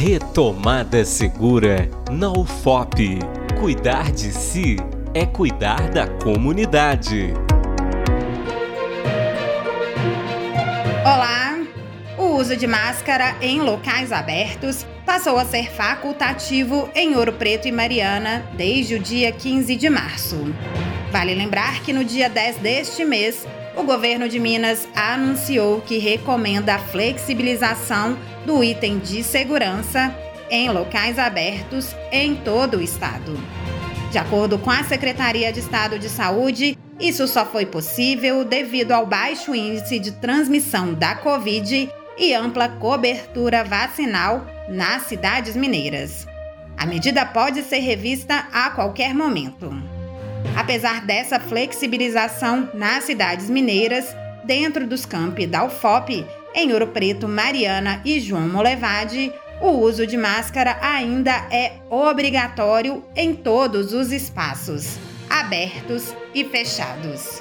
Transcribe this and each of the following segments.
Retomada Segura na UFOP. Cuidar de si é cuidar da comunidade. Olá! O uso de máscara em locais abertos passou a ser facultativo em Ouro Preto e Mariana desde o dia 15 de março. Vale lembrar que no dia 10 deste mês, o governo de Minas anunciou que recomenda a flexibilização do item de segurança em locais abertos em todo o estado. De acordo com a Secretaria de Estado de Saúde, isso só foi possível devido ao baixo índice de transmissão da Covid e ampla cobertura vacinal nas cidades mineiras. A medida pode ser revista a qualquer momento. Apesar dessa flexibilização nas cidades mineiras, dentro dos campi da UFOP, em Ouro Preto, Mariana e João Molevade, o uso de máscara ainda é obrigatório em todos os espaços, abertos e fechados.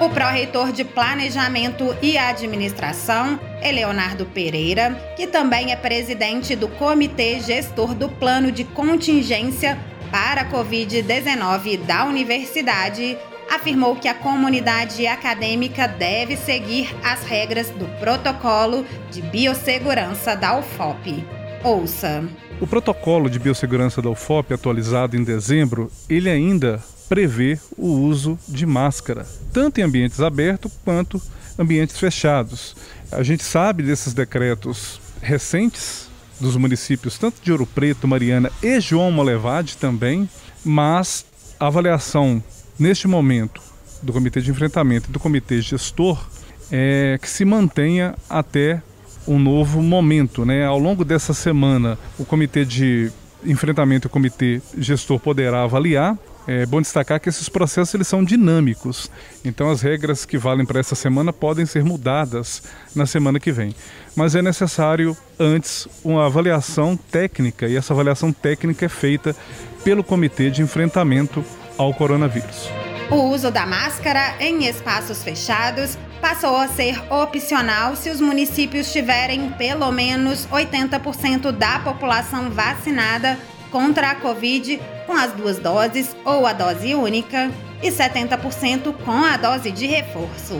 O pró-reitor de Planejamento e Administração, Eleonardo Pereira, que também é presidente do Comitê Gestor do Plano de Contingência para a Covid-19 da Universidade, afirmou que a comunidade acadêmica deve seguir as regras do protocolo de biossegurança da UFOP. Ouça. O protocolo de biossegurança da UFOP, atualizado em dezembro, ele ainda prevê o uso de máscara, tanto em ambientes abertos quanto ambientes fechados. A gente sabe desses decretos recentes dos municípios, tanto de Ouro Preto, Mariana e João Molevade também, mas a avaliação neste momento do Comitê de Enfrentamento e do Comitê Gestor é que se mantenha até um novo momento. Né? Ao longo dessa semana, o Comitê de Enfrentamento o Comitê Gestor poderá avaliar é bom destacar que esses processos eles são dinâmicos, então as regras que valem para essa semana podem ser mudadas na semana que vem. Mas é necessário antes uma avaliação técnica e essa avaliação técnica é feita pelo Comitê de Enfrentamento ao Coronavírus. O uso da máscara em espaços fechados passou a ser opcional se os municípios tiverem pelo menos 80% da população vacinada contra a Covid com as duas doses ou a dose única e 70% com a dose de reforço.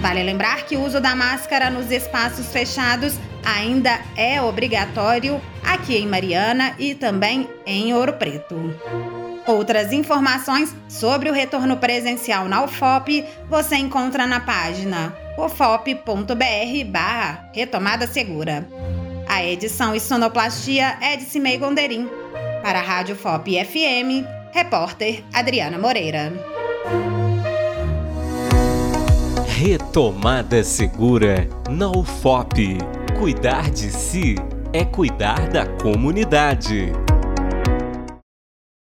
Vale lembrar que o uso da máscara nos espaços fechados ainda é obrigatório aqui em Mariana e também em Ouro Preto. Outras informações sobre o retorno presencial na UFOP você encontra na página ufop.br barra retomada segura. A edição e sonoplastia é de Cimei Gonderim. Para a Rádio FOP FM, repórter Adriana Moreira. Retomada Segura na UFOP. Cuidar de si é cuidar da comunidade.